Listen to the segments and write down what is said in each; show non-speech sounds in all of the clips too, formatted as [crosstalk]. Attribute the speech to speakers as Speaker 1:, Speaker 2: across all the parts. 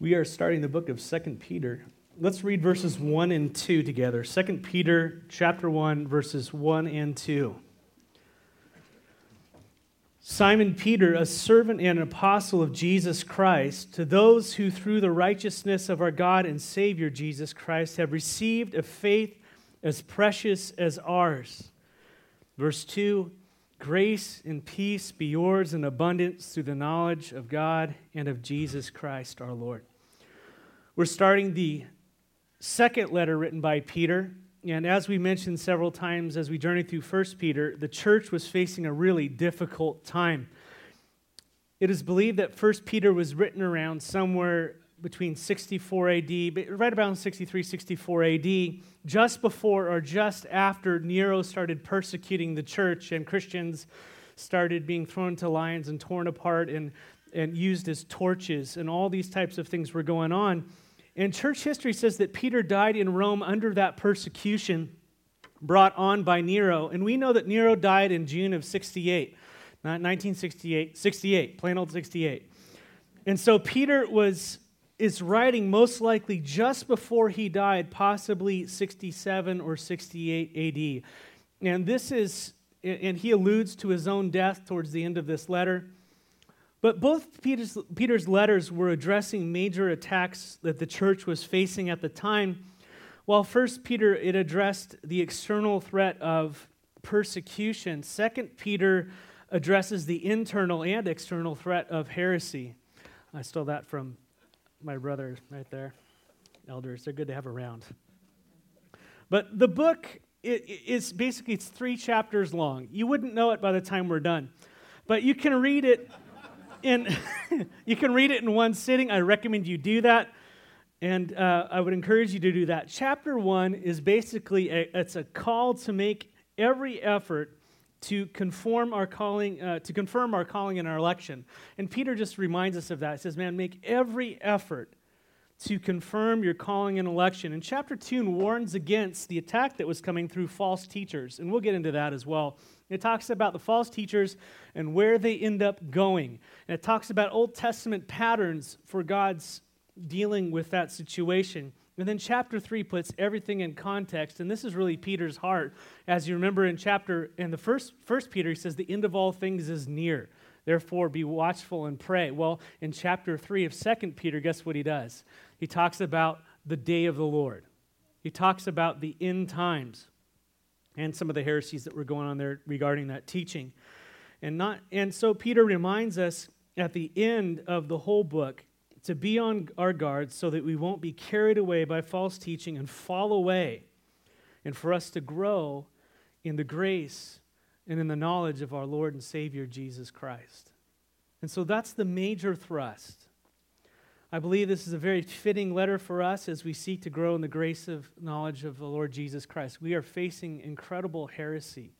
Speaker 1: We are starting the book of 2 Peter. Let's read verses 1 and 2 together. 2 Peter chapter 1 verses 1 and 2. Simon Peter, a servant and an apostle of Jesus Christ, to those who through the righteousness of our God and Savior Jesus Christ have received a faith as precious as ours. Verse 2 Grace and peace be yours in abundance through the knowledge of God and of Jesus Christ our Lord. We're starting the second letter written by Peter. And as we mentioned several times as we journeyed through 1 Peter, the church was facing a really difficult time. It is believed that 1 Peter was written around somewhere between 64 AD, right around 63, 64 AD, just before or just after Nero started persecuting the church and Christians started being thrown to lions and torn apart and, and used as torches, and all these types of things were going on. And church history says that Peter died in Rome under that persecution brought on by Nero. And we know that Nero died in June of 68, not 1968, 68, plain old 68. And so Peter was is writing most likely just before he died, possibly 67 or 68 AD. And this is and he alludes to his own death towards the end of this letter. But both Peter's, Peter's letters were addressing major attacks that the church was facing at the time. While First Peter it addressed the external threat of persecution, Second Peter addresses the internal and external threat of heresy. I stole that from my brother right there. Elders, they're good to have around. But the book is basically it's three chapters long. You wouldn't know it by the time we're done, but you can read it in, [laughs] you can read it in one sitting. I recommend you do that. And uh, I would encourage you to do that. Chapter one is basically a, it's a call to make every effort to conform our calling, uh, to confirm our calling in our election. And Peter just reminds us of that. He says, "Man, make every effort to confirm your calling and election." And chapter two warns against the attack that was coming through false teachers, and we'll get into that as well. It talks about the false teachers and where they end up going. And it talks about Old Testament patterns for God's dealing with that situation. And then chapter 3 puts everything in context, and this is really Peter's heart. As you remember in chapter in the first first Peter, he says the end of all things is near. Therefore be watchful and pray. Well, in chapter 3 of Second Peter, guess what he does? He talks about the day of the Lord. He talks about the end times and some of the heresies that were going on there regarding that teaching. And, not, and so Peter reminds us at the end of the whole book to be on our guard so that we won't be carried away by false teaching and fall away, and for us to grow in the grace and in the knowledge of our Lord and Savior Jesus Christ. And so that's the major thrust I believe this is a very fitting letter for us as we seek to grow in the grace of knowledge of the Lord Jesus Christ. We are facing incredible heresy.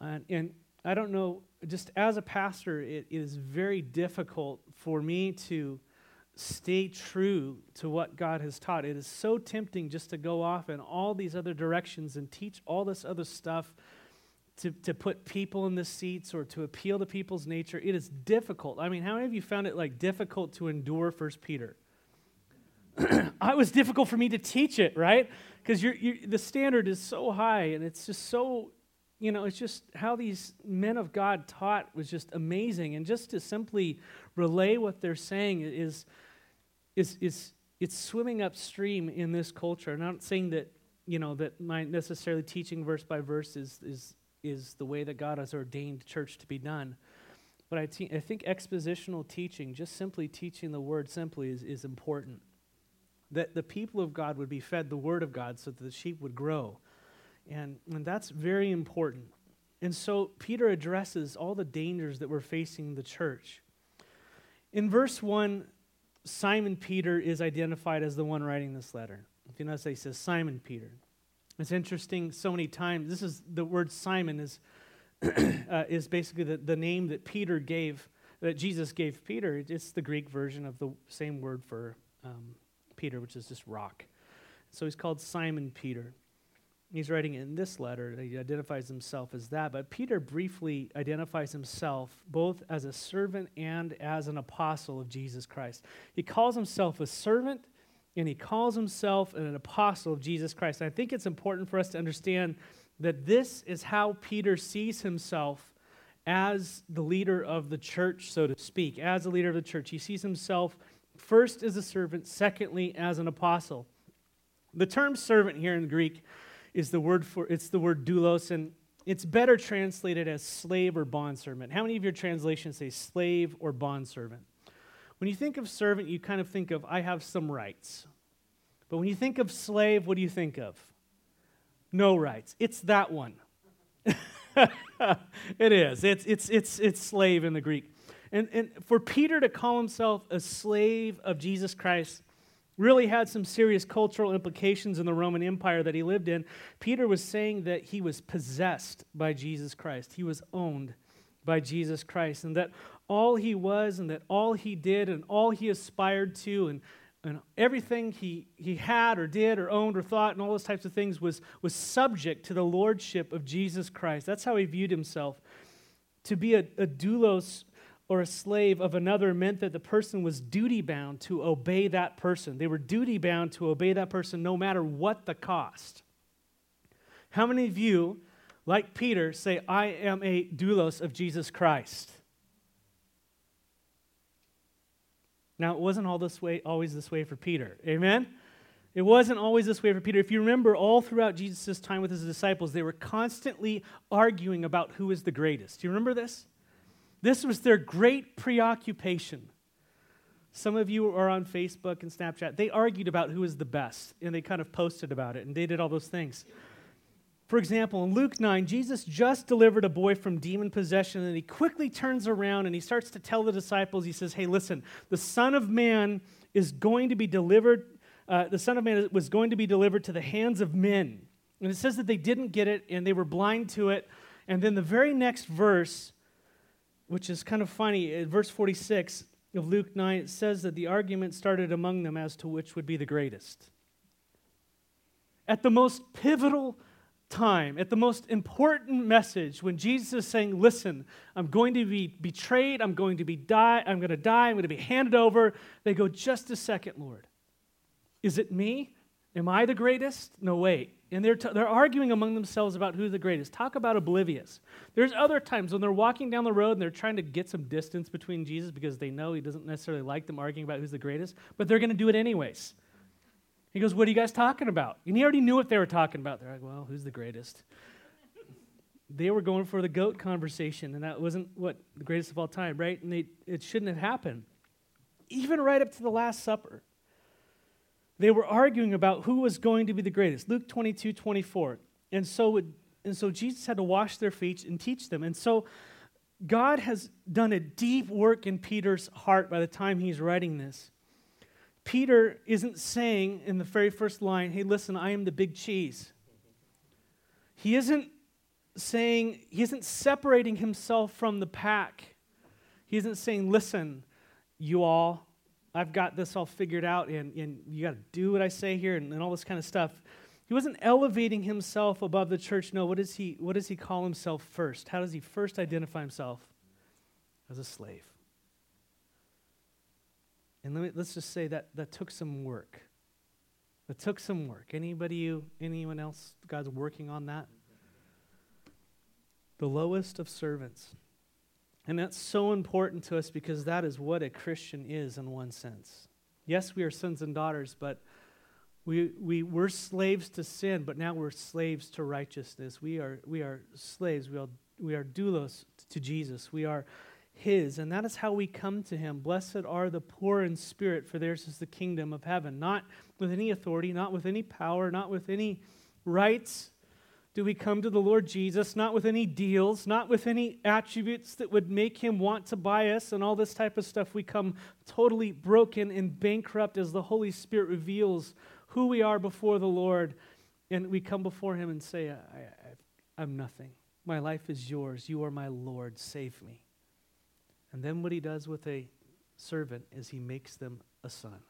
Speaker 1: Uh, and I don't know, just as a pastor, it is very difficult for me to stay true to what God has taught. It is so tempting just to go off in all these other directions and teach all this other stuff to, to put people in the seats or to appeal to people's nature. It is difficult. I mean, how many of you found it like difficult to endure First Peter? [clears throat] it was difficult for me to teach it, right? Because the standard is so high and it's just so, you know, it's just how these men of God taught was just amazing. And just to simply relay what they're saying is, is, is it's swimming upstream in this culture. I'm not saying that, you know, that my necessarily teaching verse by verse is, is is the way that God has ordained church to be done. But I, te- I think expositional teaching, just simply teaching the word simply, is, is important. That the people of God would be fed the word of God so that the sheep would grow. And, and that's very important. And so Peter addresses all the dangers that were facing the church. In verse 1, Simon Peter is identified as the one writing this letter. If you notice, he says Simon Peter. It's interesting so many times. This is the word Simon is, [clears throat] uh, is basically the, the name that Peter gave, that Jesus gave Peter. It's the Greek version of the same word for um, Peter, which is just rock. So he's called Simon Peter. He's writing in this letter. He identifies himself as that. But Peter briefly identifies himself both as a servant and as an apostle of Jesus Christ. He calls himself a servant and he calls himself an apostle of Jesus Christ. And I think it's important for us to understand that this is how Peter sees himself as the leader of the church, so to speak. As the leader of the church, he sees himself first as a servant, secondly as an apostle. The term servant here in Greek is the word for it's the word doulos and it's better translated as slave or bondservant. How many of your translations say slave or bondservant? When you think of servant, you kind of think of I have some rights. But when you think of slave, what do you think of? No rights. It's that one. [laughs] it is. It's, it's, it's, it's slave in the Greek. And, and for Peter to call himself a slave of Jesus Christ really had some serious cultural implications in the Roman Empire that he lived in. Peter was saying that he was possessed by Jesus Christ, he was owned by Jesus Christ, and that all he was and that all he did and all he aspired to and and everything he, he had or did or owned or thought and all those types of things was, was subject to the lordship of Jesus Christ. That's how he viewed himself. To be a, a doulos or a slave of another meant that the person was duty bound to obey that person. They were duty bound to obey that person no matter what the cost. How many of you, like Peter, say, I am a doulos of Jesus Christ? Now, it wasn't all this way, always this way for Peter. Amen? It wasn't always this way for Peter. If you remember, all throughout Jesus' time with his disciples, they were constantly arguing about who is the greatest. Do you remember this? This was their great preoccupation. Some of you are on Facebook and Snapchat. They argued about who is the best, and they kind of posted about it, and they did all those things. For example, in Luke 9, Jesus just delivered a boy from demon possession, and he quickly turns around and he starts to tell the disciples, he says, Hey, listen, the Son of Man is going to be delivered, uh, the Son of Man was going to be delivered to the hands of men. And it says that they didn't get it and they were blind to it. And then the very next verse, which is kind of funny, verse 46 of Luke 9, it says that the argument started among them as to which would be the greatest. At the most pivotal time, at the most important message, when Jesus is saying, Listen, I'm going to be betrayed, I'm going to be die, I'm going to die, I'm going to be handed over, they go, Just a second, Lord. Is it me? Am I the greatest? No, wait. And they're, t- they're arguing among themselves about who's the greatest. Talk about oblivious. There's other times when they're walking down the road and they're trying to get some distance between Jesus because they know he doesn't necessarily like them arguing about who's the greatest, but they're going to do it anyways. He goes, What are you guys talking about? And he already knew what they were talking about. They're like, Well, who's the greatest? They were going for the goat conversation, and that wasn't what the greatest of all time, right? And they, it shouldn't have happened. Even right up to the Last Supper, they were arguing about who was going to be the greatest. Luke 22, 24. And so, and so Jesus had to wash their feet and teach them. And so God has done a deep work in Peter's heart by the time he's writing this. Peter isn't saying in the very first line, hey, listen, I am the big cheese. He isn't saying, he isn't separating himself from the pack. He isn't saying, listen, you all, I've got this all figured out, and, and you got to do what I say here, and, and all this kind of stuff. He wasn't elevating himself above the church. No, what does he, what does he call himself first? How does he first identify himself? As a slave. And let me, let's just say that that took some work. That took some work. Anybody you, anyone else, God's working on that? The lowest of servants. And that's so important to us because that is what a Christian is in one sense. Yes, we are sons and daughters, but we, we, we're slaves to sin, but now we're slaves to righteousness. We are, we are slaves. We are, we are doulos to Jesus. We are his, and that is how we come to him. Blessed are the poor in spirit, for theirs is the kingdom of heaven. Not with any authority, not with any power, not with any rights do we come to the Lord Jesus, not with any deals, not with any attributes that would make him want to buy us and all this type of stuff. We come totally broken and bankrupt as the Holy Spirit reveals who we are before the Lord. And we come before him and say, I, I'm nothing. My life is yours. You are my Lord. Save me. And then what he does with a servant is he makes them a son.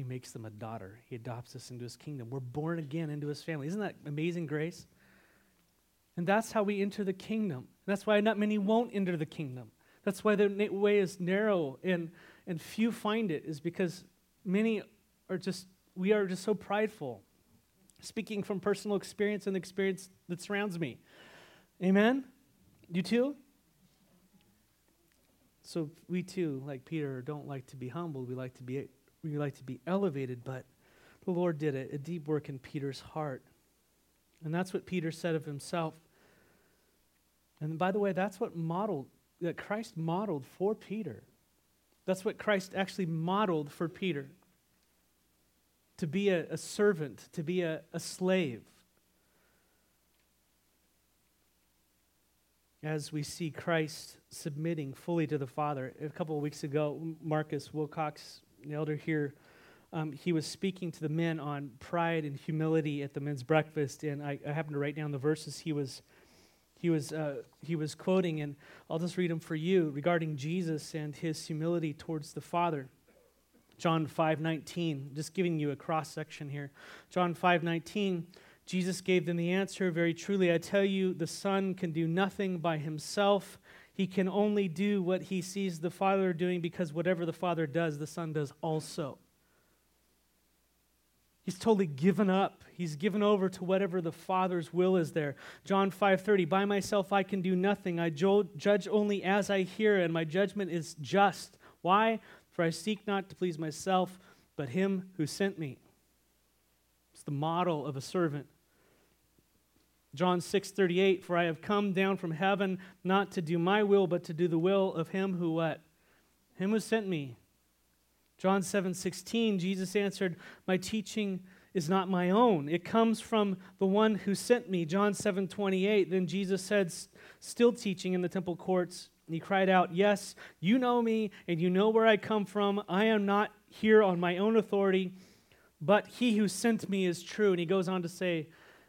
Speaker 1: he makes them a daughter. He adopts us into his kingdom. We're born again into his family. Isn't that amazing grace? And that's how we enter the kingdom. That's why not many won't enter the kingdom. That's why the way is narrow and, and few find it, is because many are just, we are just so prideful. Speaking from personal experience and the experience that surrounds me. Amen? You too? So we too, like Peter, don't like to be humbled. We like to be we like to be elevated, but the Lord did it, a deep work in Peter's heart. And that's what Peter said of himself. And by the way, that's what modeled that Christ modeled for Peter. That's what Christ actually modeled for Peter. To be a, a servant, to be a, a slave. As we see Christ submitting fully to the Father. A couple of weeks ago, Marcus Wilcox, the elder here, um, he was speaking to the men on pride and humility at the men's breakfast, and I, I happened to write down the verses he was he was uh, he was quoting, and I'll just read them for you regarding Jesus and his humility towards the Father. John five nineteen, just giving you a cross section here. John five nineteen. Jesus gave them the answer Very truly, I tell you, the Son can do nothing by himself. He can only do what he sees the Father doing because whatever the Father does, the Son does also. He's totally given up. He's given over to whatever the Father's will is there. John 5:30, "By myself I can do nothing. I judge only as I hear, and my judgment is just. Why? For I seek not to please myself, but him who sent me." It's the model of a servant. John 6:38 For I have come down from heaven not to do my will but to do the will of him who what? Him who sent me. John 7:16 Jesus answered, "My teaching is not my own. It comes from the one who sent me." John 7:28 Then Jesus said still teaching in the temple courts, and he cried out, "Yes, you know me and you know where I come from. I am not here on my own authority, but he who sent me is true." And he goes on to say,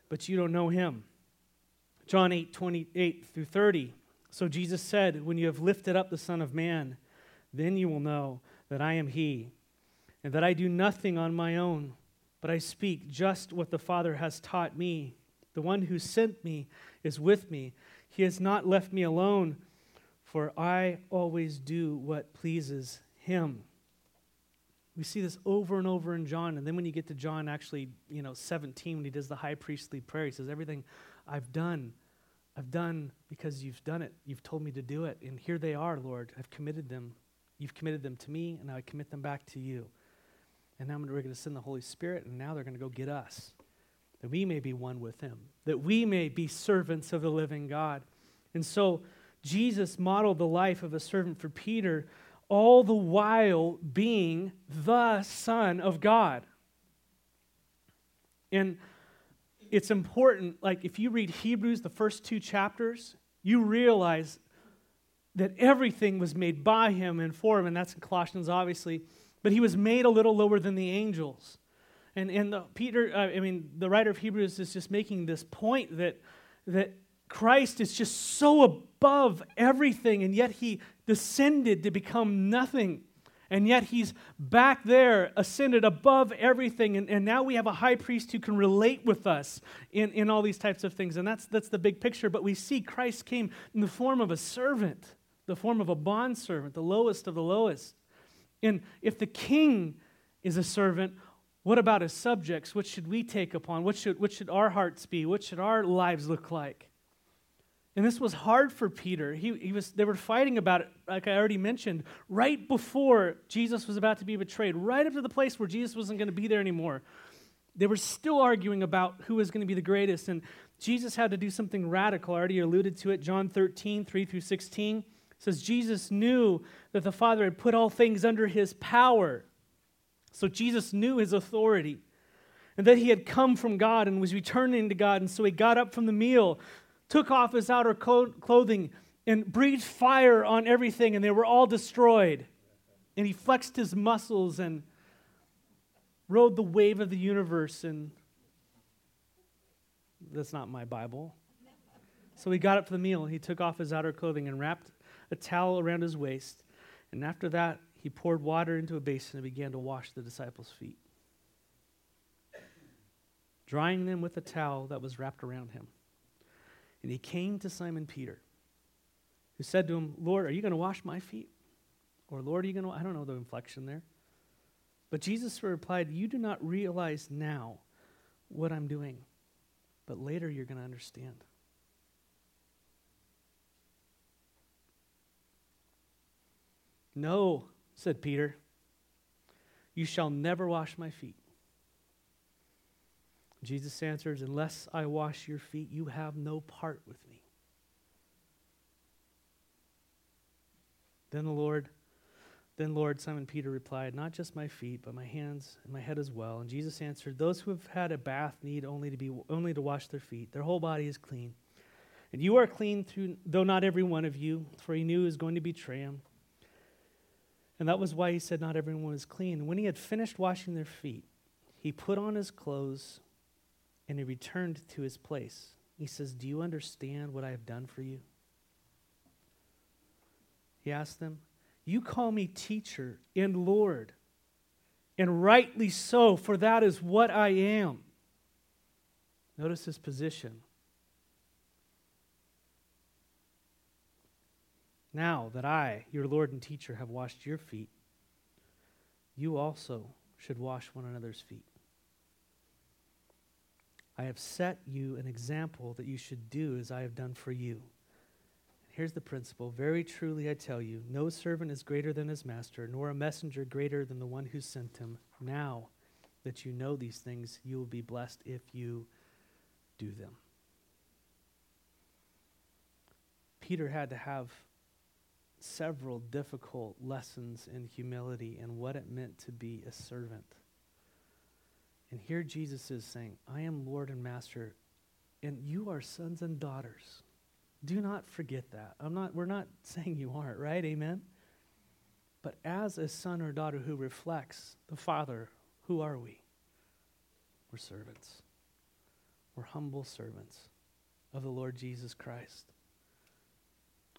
Speaker 1: "But you don't know him." John 8, 28 through 30. So Jesus said, When you have lifted up the Son of Man, then you will know that I am He, and that I do nothing on my own, but I speak just what the Father has taught me. The one who sent me is with me. He has not left me alone, for I always do what pleases Him. We see this over and over in John. And then when you get to John, actually, you know, 17, when he does the high priestly prayer, he says, Everything I've done I've done because you've done it. You've told me to do it. And here they are, Lord. I've committed them. You've committed them to me, and now I commit them back to you. And now we're going to send the Holy Spirit, and now they're going to go get us. That we may be one with Him, that we may be servants of the living God. And so Jesus modeled the life of a servant for Peter, all the while being the Son of God. And it's important, like if you read Hebrews, the first two chapters, you realize that everything was made by him and for him, and that's in Colossians, obviously. But he was made a little lower than the angels. And, and the, Peter, uh, I mean, the writer of Hebrews is just making this point that, that Christ is just so above everything, and yet he descended to become nothing. And yet he's back there, ascended above everything. And, and now we have a high priest who can relate with us in, in all these types of things. And that's, that's the big picture. But we see Christ came in the form of a servant, the form of a bondservant, the lowest of the lowest. And if the king is a servant, what about his subjects? What should we take upon? What should, what should our hearts be? What should our lives look like? And this was hard for Peter. He, he was, they were fighting about it, like I already mentioned, right before Jesus was about to be betrayed, right up to the place where Jesus wasn't going to be there anymore. They were still arguing about who was going to be the greatest. And Jesus had to do something radical. I already alluded to it. John 13, 3 through 16 says, Jesus knew that the Father had put all things under his power. So Jesus knew his authority and that he had come from God and was returning to God. And so he got up from the meal took off his outer clothing and breathed fire on everything, and they were all destroyed. And he flexed his muscles and rode the wave of the universe. And that's not my Bible. So he got up for the meal. He took off his outer clothing and wrapped a towel around his waist. And after that, he poured water into a basin and began to wash the disciples' feet, drying them with a towel that was wrapped around him. And he came to Simon Peter, who said to him, Lord, are you going to wash my feet? Or, Lord, are you going to, I don't know the inflection there. But Jesus replied, You do not realize now what I'm doing, but later you're going to understand. No, said Peter, you shall never wash my feet. Jesus answers, Unless I wash your feet, you have no part with me. Then the Lord, then Lord, Simon Peter replied, Not just my feet, but my hands and my head as well. And Jesus answered, Those who have had a bath need only to be only to wash their feet. Their whole body is clean. And you are clean through though not every one of you, for he knew he was going to betray him. And that was why he said not everyone was clean. When he had finished washing their feet, he put on his clothes and he returned to his place. He says, Do you understand what I have done for you? He asked them, You call me teacher and Lord, and rightly so, for that is what I am. Notice his position. Now that I, your Lord and teacher, have washed your feet, you also should wash one another's feet. I have set you an example that you should do as I have done for you. Here's the principle Very truly I tell you, no servant is greater than his master, nor a messenger greater than the one who sent him. Now that you know these things, you will be blessed if you do them. Peter had to have several difficult lessons in humility and what it meant to be a servant. And here Jesus is saying, I am Lord and Master, and you are sons and daughters. Do not forget that. I'm not, we're not [laughs] saying you aren't, right? Amen? But as a son or daughter who reflects the Father, who are we? We're servants. We're humble servants of the Lord Jesus Christ.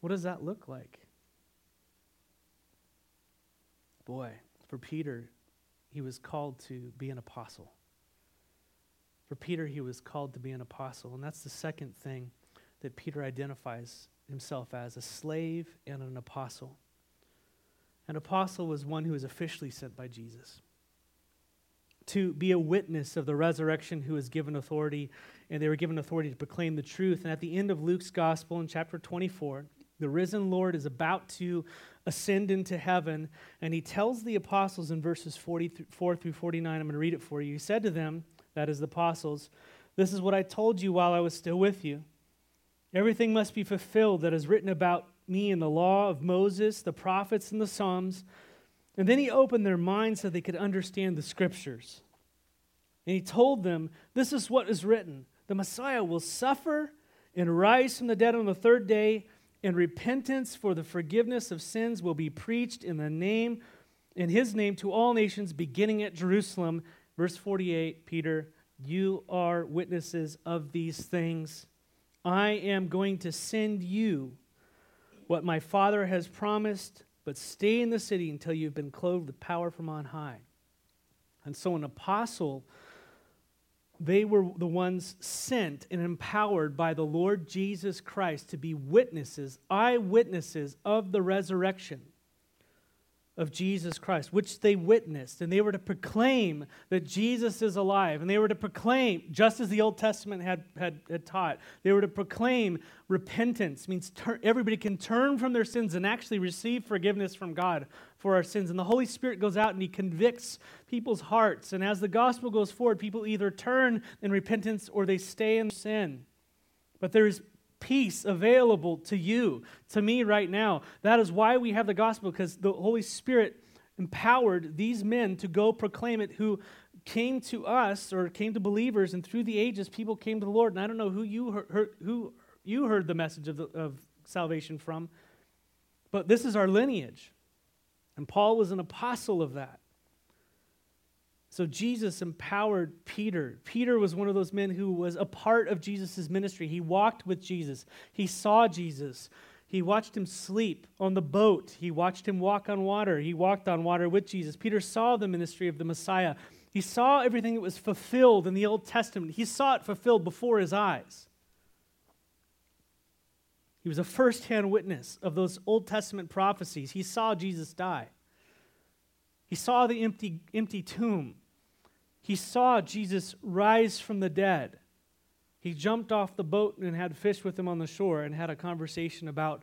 Speaker 1: What does that look like? Boy, for Peter, he was called to be an apostle. For Peter, he was called to be an apostle. And that's the second thing that Peter identifies himself as a slave and an apostle. An apostle was one who was officially sent by Jesus to be a witness of the resurrection who was given authority, and they were given authority to proclaim the truth. And at the end of Luke's gospel in chapter 24, the risen Lord is about to ascend into heaven, and he tells the apostles in verses 44 through 49, I'm going to read it for you. He said to them, that is, the apostles, This is what I told you while I was still with you. Everything must be fulfilled that is written about me in the law of Moses, the prophets, and the Psalms. And then he opened their minds so they could understand the scriptures. And he told them, This is what is written the Messiah will suffer and rise from the dead on the third day and repentance for the forgiveness of sins will be preached in the name in his name to all nations beginning at Jerusalem verse 48 Peter you are witnesses of these things. I am going to send you what my father has promised but stay in the city until you've been clothed with power from on high. And so an apostle they were the ones sent and empowered by the Lord Jesus Christ to be witnesses, eyewitnesses of the resurrection of Jesus Christ, which they witnessed. And they were to proclaim that Jesus is alive. And they were to proclaim, just as the Old Testament had, had, had taught, they were to proclaim repentance, means everybody can turn from their sins and actually receive forgiveness from God for our sins. And the Holy Spirit goes out and He convicts people's hearts. And as the gospel goes forward, people either turn in repentance or they stay in sin. But there is peace available to you, to me right now. That is why we have the gospel, because the Holy Spirit empowered these men to go proclaim it who came to us or came to believers, and through the ages, people came to the Lord. And I don't know who you heard, who you heard the message of, the, of salvation from, but this is our lineage. And Paul was an apostle of that. So Jesus empowered Peter. Peter was one of those men who was a part of Jesus' ministry. He walked with Jesus, he saw Jesus, He watched him sleep on the boat. He watched him walk on water. He walked on water with Jesus. Peter saw the ministry of the Messiah. He saw everything that was fulfilled in the Old Testament. He saw it fulfilled before his eyes. He was a firsthand witness of those Old Testament prophecies. He saw Jesus die. He saw the empty, empty tomb. He saw Jesus rise from the dead. He jumped off the boat and had fish with him on the shore and had a conversation about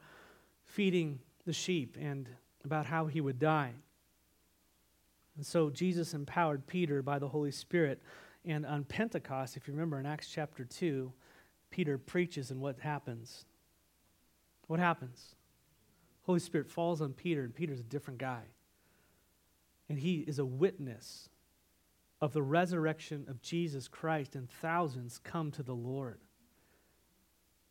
Speaker 1: feeding the sheep and about how he would die. And so Jesus empowered Peter by the Holy Spirit. And on Pentecost, if you remember in Acts chapter 2, Peter preaches, and what happens? What happens? Holy Spirit falls on Peter, and Peter's a different guy. And he is a witness of the resurrection of Jesus Christ, and thousands come to the Lord.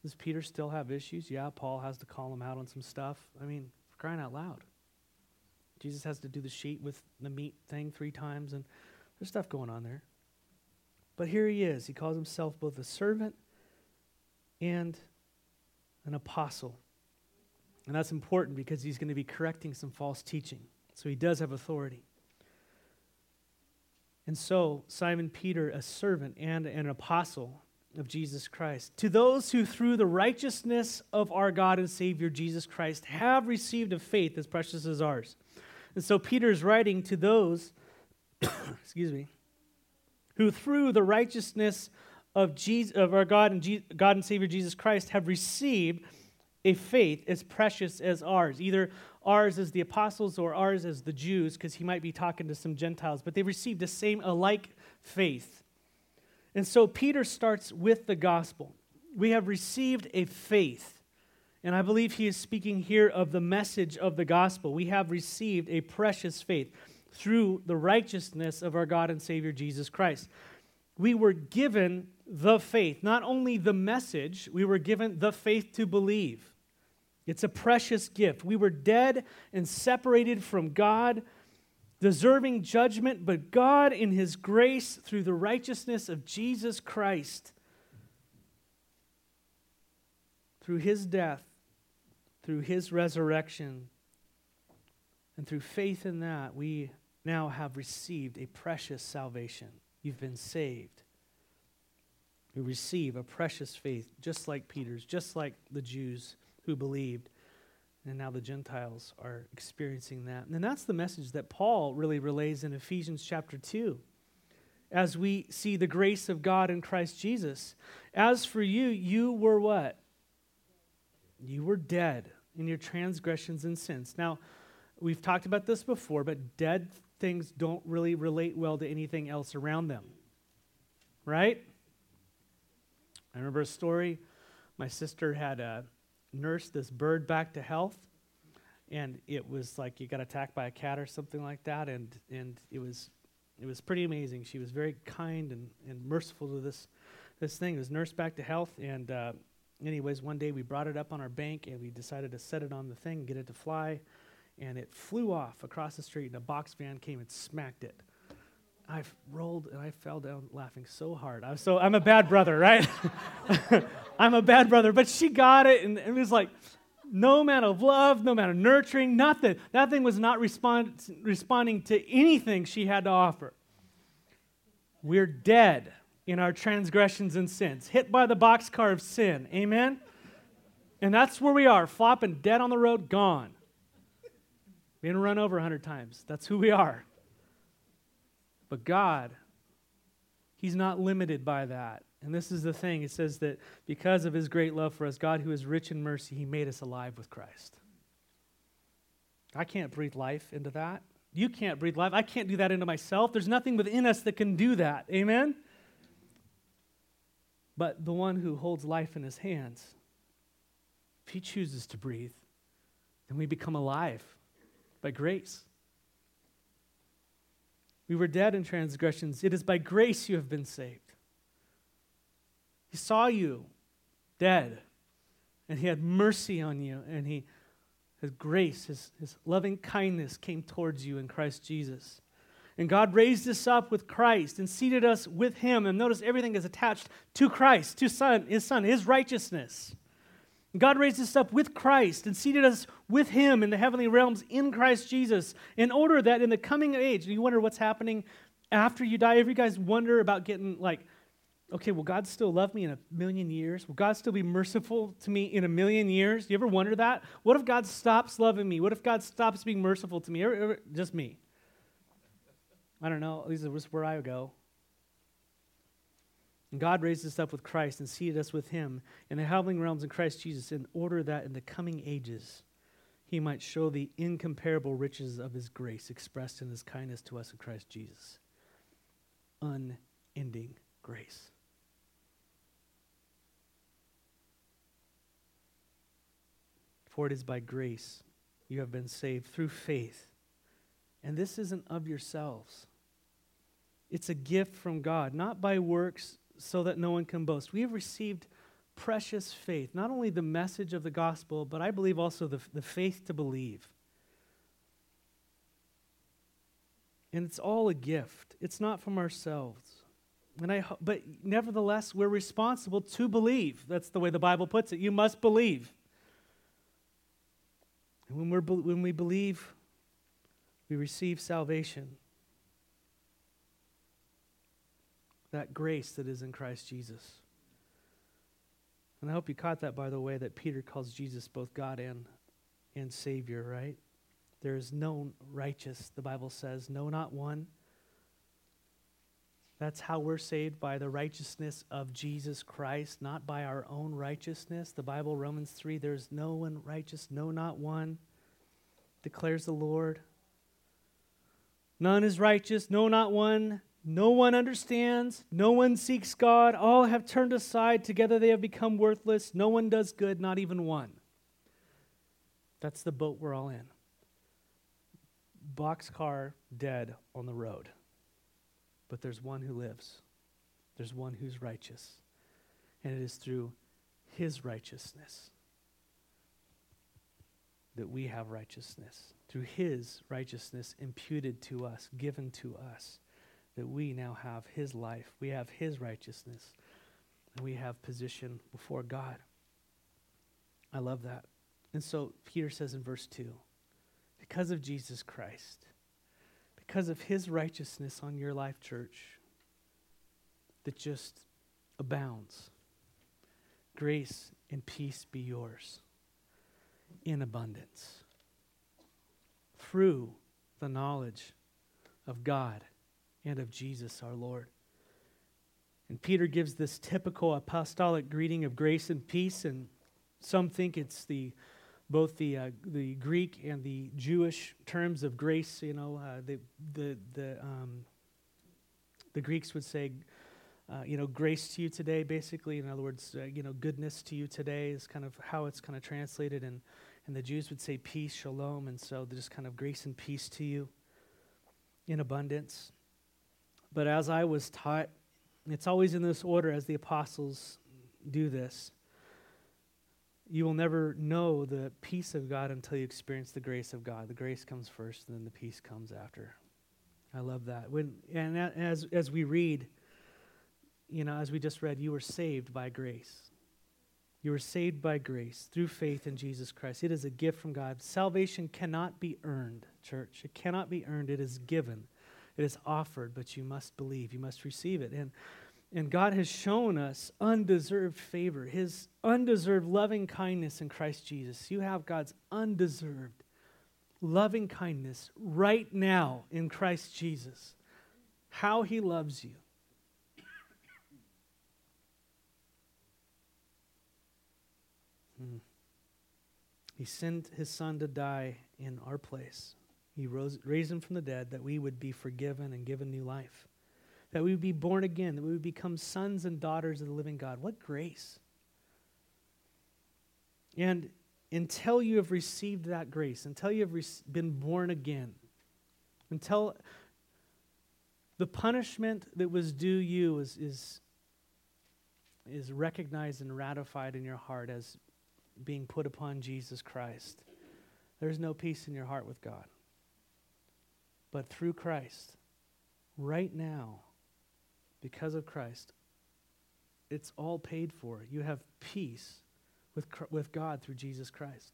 Speaker 1: Does Peter still have issues? Yeah, Paul has to call him out on some stuff. I mean, crying out loud. Jesus has to do the sheet with the meat thing three times, and there's stuff going on there. But here he is. He calls himself both a servant and an apostle. And that's important because he's going to be correcting some false teaching. So he does have authority. And so, Simon Peter, a servant and an apostle of Jesus Christ, to those who through the righteousness of our God and Savior Jesus Christ have received a faith as precious as ours. And so, Peter is writing to those, [coughs] excuse me, who through the righteousness of, Jesus, of our God and, Je- God and Savior Jesus Christ have received a faith as precious as ours, either ours as the apostles or ours as the Jews, because he might be talking to some Gentiles, but they received the same alike faith. And so Peter starts with the gospel. We have received a faith. And I believe he is speaking here of the message of the gospel. We have received a precious faith through the righteousness of our God and Savior Jesus Christ. We were given the faith, not only the message, we were given the faith to believe. It's a precious gift. We were dead and separated from God, deserving judgment, but God, in His grace, through the righteousness of Jesus Christ, through His death, through His resurrection, and through faith in that, we now have received a precious salvation. You've been saved. We receive a precious faith, just like Peter's, just like the Jews who believed. And now the Gentiles are experiencing that. And that's the message that Paul really relays in Ephesians chapter 2. As we see the grace of God in Christ Jesus. As for you, you were what? You were dead in your transgressions and sins. Now, we've talked about this before, but dead things don't really relate well to anything else around them. Right? I remember a story. My sister had a nursed this bird back to health, and it was like you got attacked by a cat or something like that, and and it was it was pretty amazing. She was very kind and, and merciful to this this thing. It was nursed back to health, and uh, anyways, one day we brought it up on our bank, and we decided to set it on the thing, get it to fly, and it flew off across the street, and a box van came and smacked it. I rolled and I fell down laughing so hard. I was so I'm a bad brother, right? [laughs] I'm a bad brother, but she got it, and it was like no amount of love, no amount of nurturing, nothing. That thing was not respond, responding to anything she had to offer. We're dead in our transgressions and sins, hit by the boxcar of sin. Amen? And that's where we are, flopping dead on the road, gone. Being run over a hundred times. That's who we are. But God, He's not limited by that. And this is the thing it says that because of His great love for us, God, who is rich in mercy, He made us alive with Christ. I can't breathe life into that. You can't breathe life. I can't do that into myself. There's nothing within us that can do that. Amen? But the one who holds life in his hands, if he chooses to breathe, then we become alive by grace. We were dead in transgressions. It is by grace you have been saved. He saw you dead, and He had mercy on you, and He, His grace, His, His loving kindness came towards you in Christ Jesus. And God raised us up with Christ and seated us with Him. And notice everything is attached to Christ, to Son, His Son, His righteousness. God raised us up with Christ and seated us with Him in the heavenly realms in Christ Jesus, in order that in the coming age, you wonder what's happening after you die. Every guys wonder about getting like, okay, will God still love me in a million years? Will God still be merciful to me in a million years? Do you ever wonder that? What if God stops loving me? What if God stops being merciful to me? Ever, ever, just me. I don't know. Least is where I go. And God raised us up with Christ and seated us with him in the heavenly realms in Christ Jesus in order that in the coming ages he might show the incomparable riches of his grace expressed in his kindness to us in Christ Jesus. Unending grace. For it is by grace you have been saved through faith. And this isn't of yourselves. It's a gift from God, not by works, so that no one can boast. We have received precious faith, not only the message of the gospel, but I believe also the, the faith to believe. And it's all a gift. It's not from ourselves. And I, but nevertheless, we're responsible to believe. That's the way the Bible puts it. You must believe. And when, we're, when we believe, we receive salvation. That grace that is in Christ Jesus. And I hope you caught that, by the way, that Peter calls Jesus both God and, and Savior, right? There is no righteous, the Bible says, no, not one. That's how we're saved by the righteousness of Jesus Christ, not by our own righteousness. The Bible, Romans 3, there's no one righteous, no, not one, declares the Lord. None is righteous, no, not one. No one understands. No one seeks God. All have turned aside. Together they have become worthless. No one does good, not even one. That's the boat we're all in. Boxcar dead on the road. But there's one who lives, there's one who's righteous. And it is through his righteousness that we have righteousness. Through his righteousness imputed to us, given to us that we now have his life, we have his righteousness, and we have position before God. I love that. And so Peter says in verse 2 because of Jesus Christ, because of his righteousness on your life, church, that just abounds, grace and peace be yours in abundance through the knowledge of God and of Jesus our Lord. And Peter gives this typical apostolic greeting of grace and peace, and some think it's the both the uh, the Greek and the Jewish terms of grace. You know, uh, the the the um, the Greeks would say, uh, you know, grace to you today. Basically, in other words, uh, you know, goodness to you today is kind of how it's kind of translated, and and the Jews would say peace, shalom, and so just kind of grace and peace to you in abundance. But as I was taught, it's always in this order as the apostles do this. You will never know the peace of God until you experience the grace of God. The grace comes first, and then the peace comes after. I love that. When and as as we read, you know, as we just read, you were saved by grace. You were saved by grace through faith in Jesus Christ. It is a gift from God. Salvation cannot be earned, church. It cannot be earned. It is given. It is offered, but you must believe. You must receive it. And, and God has shown us undeserved favor, His undeserved loving kindness in Christ Jesus. You have God's undeserved loving kindness right now in Christ Jesus. How He loves you. Hmm. He sent His Son to die in our place. He rose, raised him from the dead that we would be forgiven and given new life, that we would be born again, that we would become sons and daughters of the living God. What grace! And until you have received that grace, until you have re- been born again, until the punishment that was due you is, is, is recognized and ratified in your heart as being put upon Jesus Christ, there's no peace in your heart with God. But through Christ, right now, because of Christ, it's all paid for. You have peace with, with God through Jesus Christ.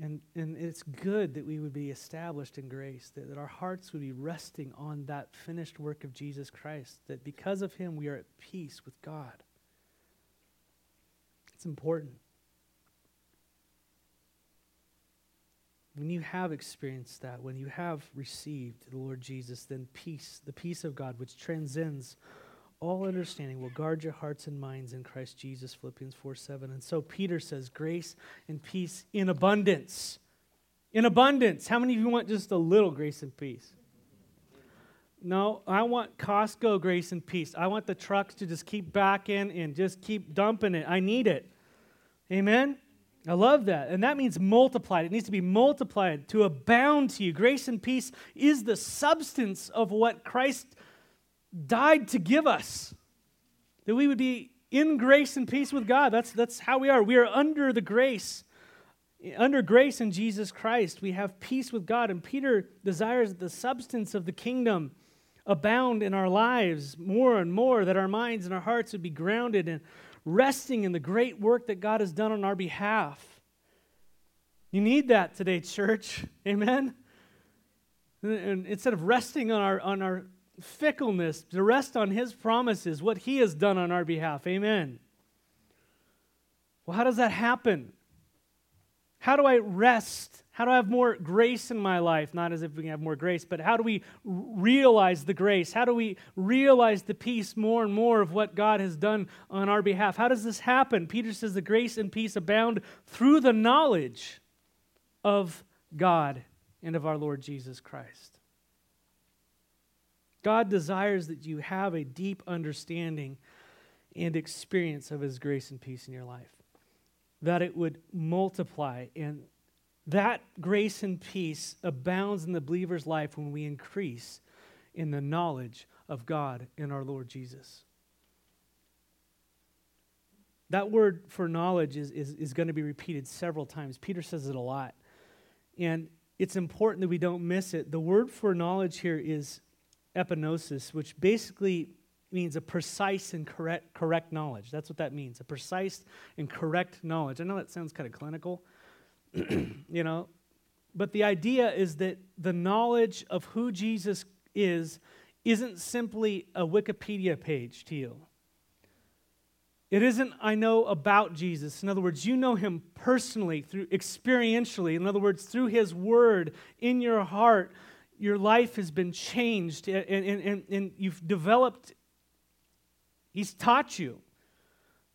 Speaker 1: And, and it's good that we would be established in grace, that, that our hearts would be resting on that finished work of Jesus Christ, that because of him we are at peace with God. It's important. When you have experienced that, when you have received the Lord Jesus, then peace, the peace of God, which transcends all understanding, will guard your hearts and minds in Christ Jesus, Philippians 4 7. And so Peter says, grace and peace in abundance. In abundance. How many of you want just a little grace and peace? No, I want Costco grace and peace. I want the trucks to just keep backing and just keep dumping it. I need it. Amen? I love that. And that means multiplied. It needs to be multiplied to abound to you. Grace and peace is the substance of what Christ died to give us. That we would be in grace and peace with God. That's, that's how we are. We are under the grace. Under grace in Jesus Christ, we have peace with God. And Peter desires that the substance of the kingdom abound in our lives more and more, that our minds and our hearts would be grounded and resting in the great work that God has done on our behalf. You need that today, church. [laughs] Amen? And instead of resting on our, on our fickleness, to rest on His promises, what He has done on our behalf. Amen. Well, how does that happen? How do I rest how do I have more grace in my life? Not as if we can have more grace, but how do we realize the grace? How do we realize the peace more and more of what God has done on our behalf? How does this happen? Peter says the grace and peace abound through the knowledge of God and of our Lord Jesus Christ. God desires that you have a deep understanding and experience of His grace and peace in your life, that it would multiply and that grace and peace abounds in the believer's life when we increase in the knowledge of God and our Lord Jesus. That word for knowledge is, is, is going to be repeated several times. Peter says it a lot. And it's important that we don't miss it. The word for knowledge here is epignosis, which basically means a precise and correct, correct knowledge. That's what that means, a precise and correct knowledge. I know that sounds kind of clinical, [clears throat] you know, but the idea is that the knowledge of who Jesus is isn't simply a Wikipedia page to you. It isn't, I know about Jesus. In other words, you know him personally, through experientially. In other words, through his word in your heart, your life has been changed and, and, and, and you've developed, he's taught you.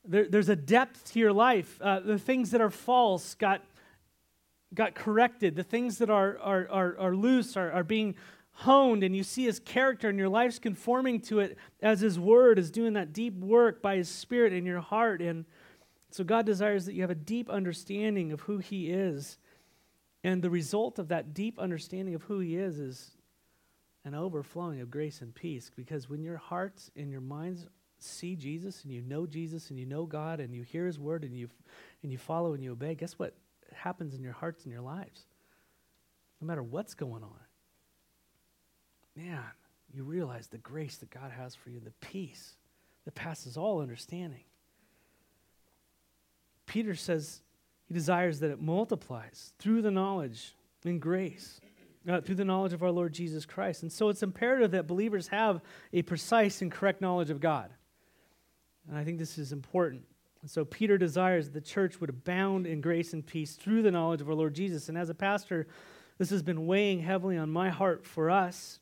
Speaker 1: There, there's a depth to your life. Uh, the things that are false got got corrected. The things that are, are, are, are loose are, are being honed, and you see his character, and your life's conforming to it as his word is doing that deep work by his spirit in your heart. And so God desires that you have a deep understanding of who he is. And the result of that deep understanding of who he is is an overflowing of grace and peace. Because when your hearts and your minds see Jesus and you know Jesus and you know God and you hear his word and you, and you follow and you obey, guess what? Happens in your hearts and your lives, no matter what's going on. Man, you realize the grace that God has for you, the peace that passes all understanding. Peter says he desires that it multiplies through the knowledge and grace, uh, through the knowledge of our Lord Jesus Christ. And so it's imperative that believers have a precise and correct knowledge of God. And I think this is important. And so Peter desires the church would abound in grace and peace through the knowledge of our Lord Jesus. And as a pastor, this has been weighing heavily on my heart for us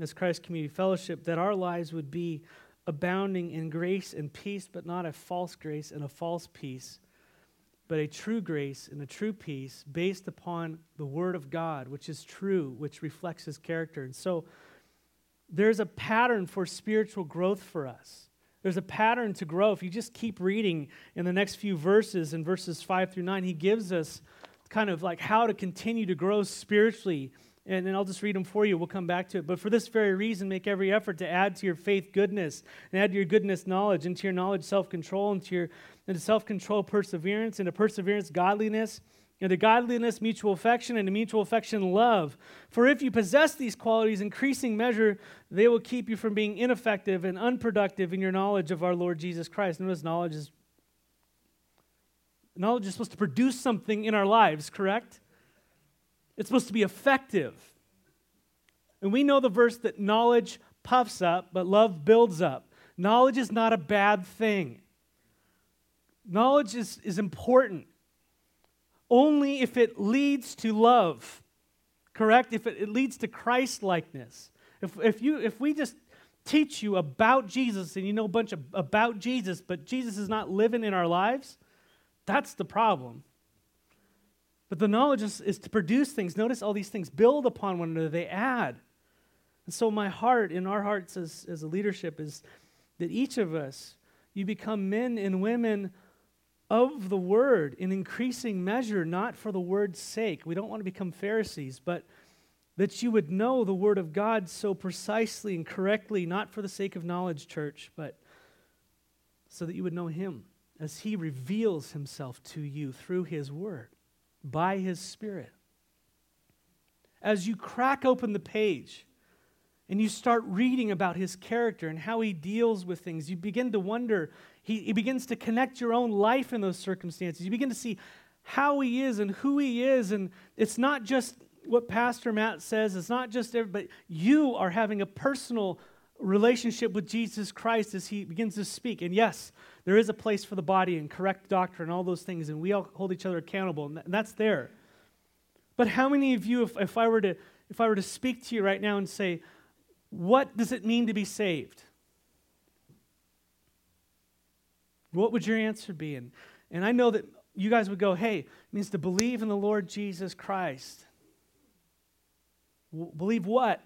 Speaker 1: as Christ Community Fellowship that our lives would be abounding in grace and peace, but not a false grace and a false peace, but a true grace and a true peace based upon the Word of God, which is true, which reflects His character. And so there's a pattern for spiritual growth for us. There's a pattern to grow. If you just keep reading in the next few verses, in verses 5 through 9, he gives us kind of like how to continue to grow spiritually. And then I'll just read them for you. We'll come back to it. But for this very reason, make every effort to add to your faith goodness, and add to your goodness knowledge, and to your knowledge self control, and to your and to self control perseverance, and to perseverance godliness and to godliness, mutual affection, and to mutual affection, love. For if you possess these qualities, increasing measure, they will keep you from being ineffective and unproductive in your knowledge of our Lord Jesus Christ. Notice knowledge is knowledge is supposed to produce something in our lives, correct? It's supposed to be effective. And we know the verse that knowledge puffs up, but love builds up. Knowledge is not a bad thing. Knowledge is, is important only if it leads to love, correct? If it, it leads to Christ likeness. If, if, you, if we just teach you about Jesus and you know a bunch of, about Jesus, but Jesus is not living in our lives, that's the problem. But the knowledge is, is to produce things. Notice all these things build upon one another, they add. And so, my heart, in our hearts as, as a leadership, is that each of us, you become men and women of the word in increasing measure, not for the word's sake. We don't want to become Pharisees, but that you would know the word of God so precisely and correctly, not for the sake of knowledge, church, but so that you would know him as he reveals himself to you through his word, by his spirit. As you crack open the page, and you start reading about his character and how he deals with things, you begin to wonder he, he begins to connect your own life in those circumstances. You begin to see how he is and who he is. And it's not just what Pastor Matt says, it's not just everybody. You are having a personal relationship with Jesus Christ as he begins to speak. And yes, there is a place for the body and correct doctrine and all those things, and we all hold each other accountable, and that's there. But how many of you, if, if, I were to, if I were to speak to you right now and say, what does it mean to be saved? What would your answer be? And, and I know that you guys would go, hey, it means to believe in the Lord Jesus Christ. W- believe what?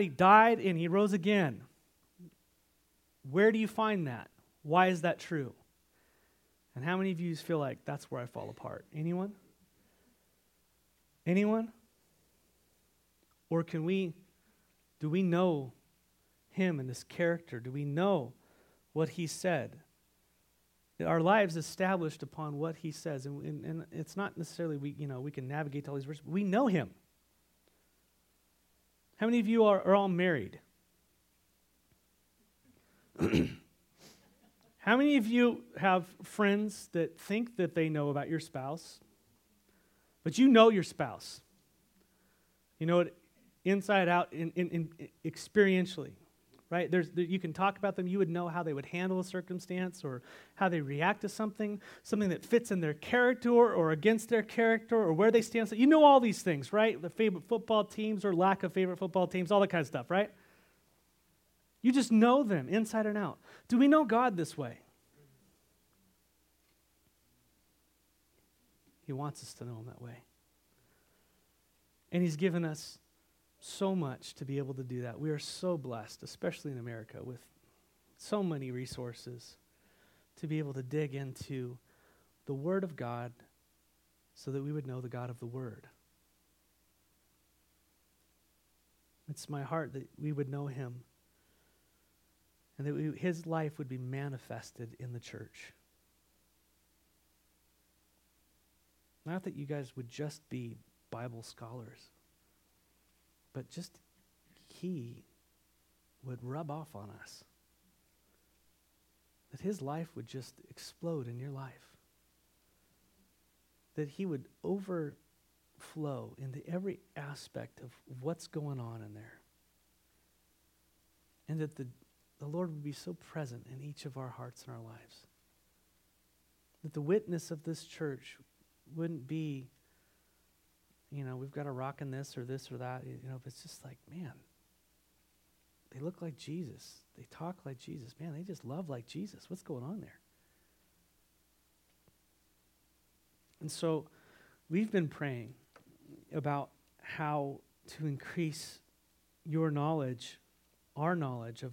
Speaker 1: He died and he rose again. Where do you find that? Why is that true? And how many of you feel like that's where I fall apart? Anyone? Anyone? Or can we, do we know him and his character? Do we know what he said? Our lives established upon what he says. And, and, and it's not necessarily we, you know, we can navigate all these verses. We know him. How many of you are, are all married? [clears throat] How many of you have friends that think that they know about your spouse, but you know your spouse? You know it inside out, in, in, in experientially right? There's, you can talk about them. You would know how they would handle a circumstance or how they react to something, something that fits in their character or against their character or where they stand. So you know all these things, right? The favorite football teams or lack of favorite football teams, all that kind of stuff, right? You just know them inside and out. Do we know God this way? He wants us to know Him that way. And He's given us so much to be able to do that. We are so blessed, especially in America, with so many resources to be able to dig into the Word of God so that we would know the God of the Word. It's my heart that we would know Him and that we, His life would be manifested in the church. Not that you guys would just be Bible scholars but just He would rub off on us. That His life would just explode in your life. That He would overflow into every aspect of what's going on in there. And that the, the Lord would be so present in each of our hearts and our lives. That the witness of this church wouldn't be you know, we've got a rock in this or this or that. You know, it's just like, man, they look like Jesus. They talk like Jesus. Man, they just love like Jesus. What's going on there? And so we've been praying about how to increase your knowledge, our knowledge of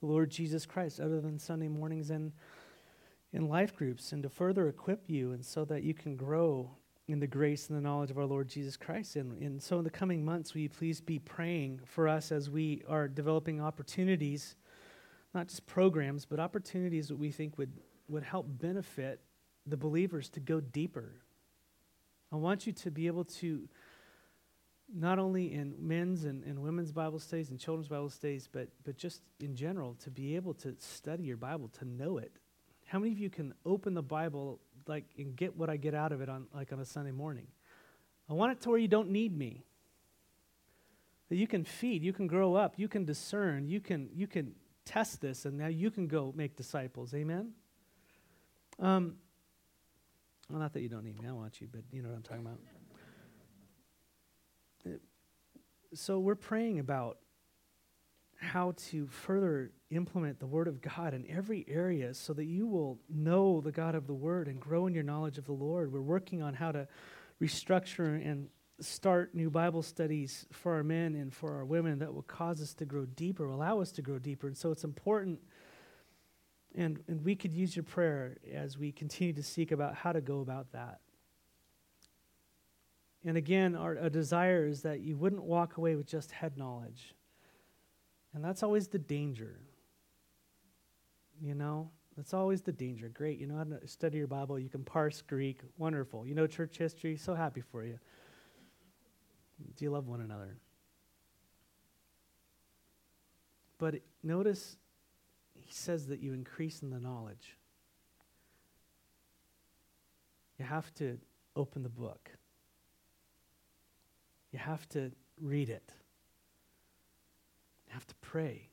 Speaker 1: the Lord Jesus Christ, other than Sunday mornings and in life groups, and to further equip you and so that you can grow in the grace and the knowledge of our Lord Jesus Christ. And, and so, in the coming months, will you please be praying for us as we are developing opportunities, not just programs, but opportunities that we think would, would help benefit the believers to go deeper. I want you to be able to, not only in men's and, and women's Bible studies and children's Bible studies, but, but just in general, to be able to study your Bible, to know it, How many of you can open the Bible like and get what I get out of it on like on a Sunday morning? I want it to where you don't need me. That you can feed, you can grow up, you can discern, you can you can test this, and now you can go make disciples. Amen. Um, well, not that you don't need me, I want you, but you know what I'm talking about. So we're praying about how to further implement the Word of God in every area so that you will know the God of the Word and grow in your knowledge of the Lord. We're working on how to restructure and start new Bible studies for our men and for our women that will cause us to grow deeper, allow us to grow deeper. And so it's important, and, and we could use your prayer as we continue to seek about how to go about that. And again, our, our desire is that you wouldn't walk away with just head knowledge. And that's always the danger. You know, that's always the danger. Great, you know how to study your Bible, you can parse Greek, wonderful. You know church history, so happy for you. Do you love one another? But notice he says that you increase in the knowledge. You have to open the book. You have to read it. Pray.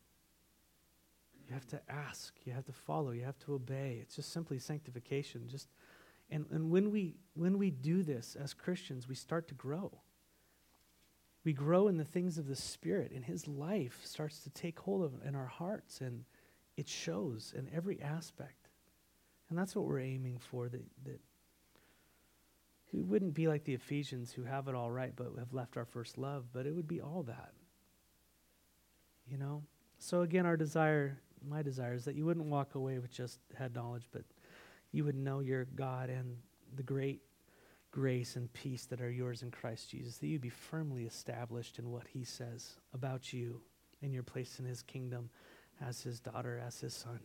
Speaker 1: You have to ask. You have to follow. You have to obey. It's just simply sanctification. Just and, and when we when we do this as Christians, we start to grow. We grow in the things of the Spirit, and His life starts to take hold of in our hearts, and it shows in every aspect. And that's what we're aiming for, that, that we wouldn't be like the Ephesians who have it all right but have left our first love, but it would be all that. You know? So again, our desire, my desire, is that you wouldn't walk away with just head knowledge, but you would know your God and the great grace and peace that are yours in Christ Jesus, that you'd be firmly established in what he says about you and your place in his kingdom as his daughter, as his son.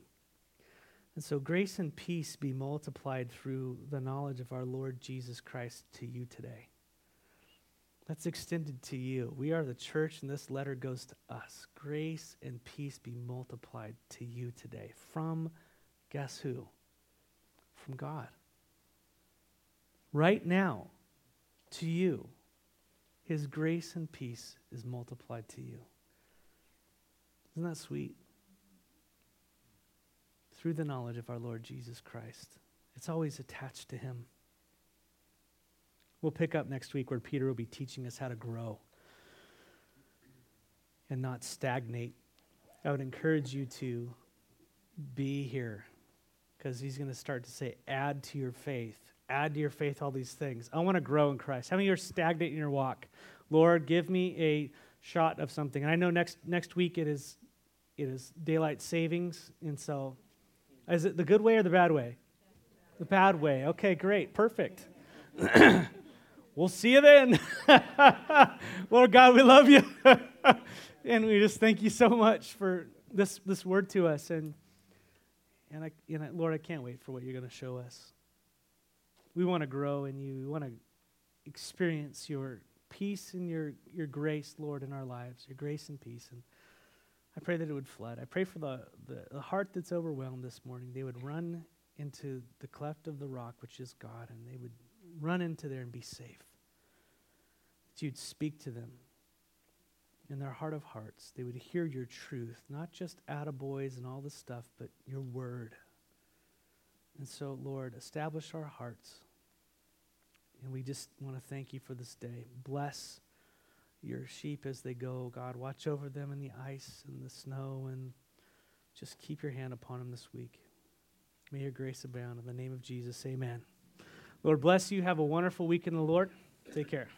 Speaker 1: And so grace and peace be multiplied through the knowledge of our Lord Jesus Christ to you today. That's extended to you. We are the church, and this letter goes to us. Grace and peace be multiplied to you today. From, guess who? From God right now to you, his grace and peace is multiplied to you. Isn't that sweet? Through the knowledge of our Lord Jesus Christ. It's always attached to him. We'll pick up next week where Peter will be teaching us how to grow and not stagnate. I would encourage you to be here because he's going to start to say, add to your faith add to your faith all these things. I want to grow in Christ. How many of you are stagnant in your walk? Lord, give me a shot of something. And I know next next week it is it is daylight savings, and so is it the good way or the bad way? The bad way. Okay, great, perfect. [clears throat] we'll see you then. [laughs] Lord God, we love you, [laughs] and we just thank you so much for this this word to us. And and I, and I, Lord, I can't wait for what you're going to show us. We want to grow in you. We want to experience your peace and your, your grace, Lord, in our lives, your grace and peace. And I pray that it would flood. I pray for the, the, the heart that's overwhelmed this morning. They would run into the cleft of the rock, which is God, and they would run into there and be safe. That you'd speak to them in their heart of hearts. They would hear your truth, not just attaboys and all this stuff, but your word. And so, Lord, establish our hearts and we just want to thank you for this day. Bless your sheep as they go, God. Watch over them in the ice and the snow and just keep your hand upon them this week. May your grace abound. In the name of Jesus, amen. Lord bless you. Have a wonderful week in the Lord. Take care.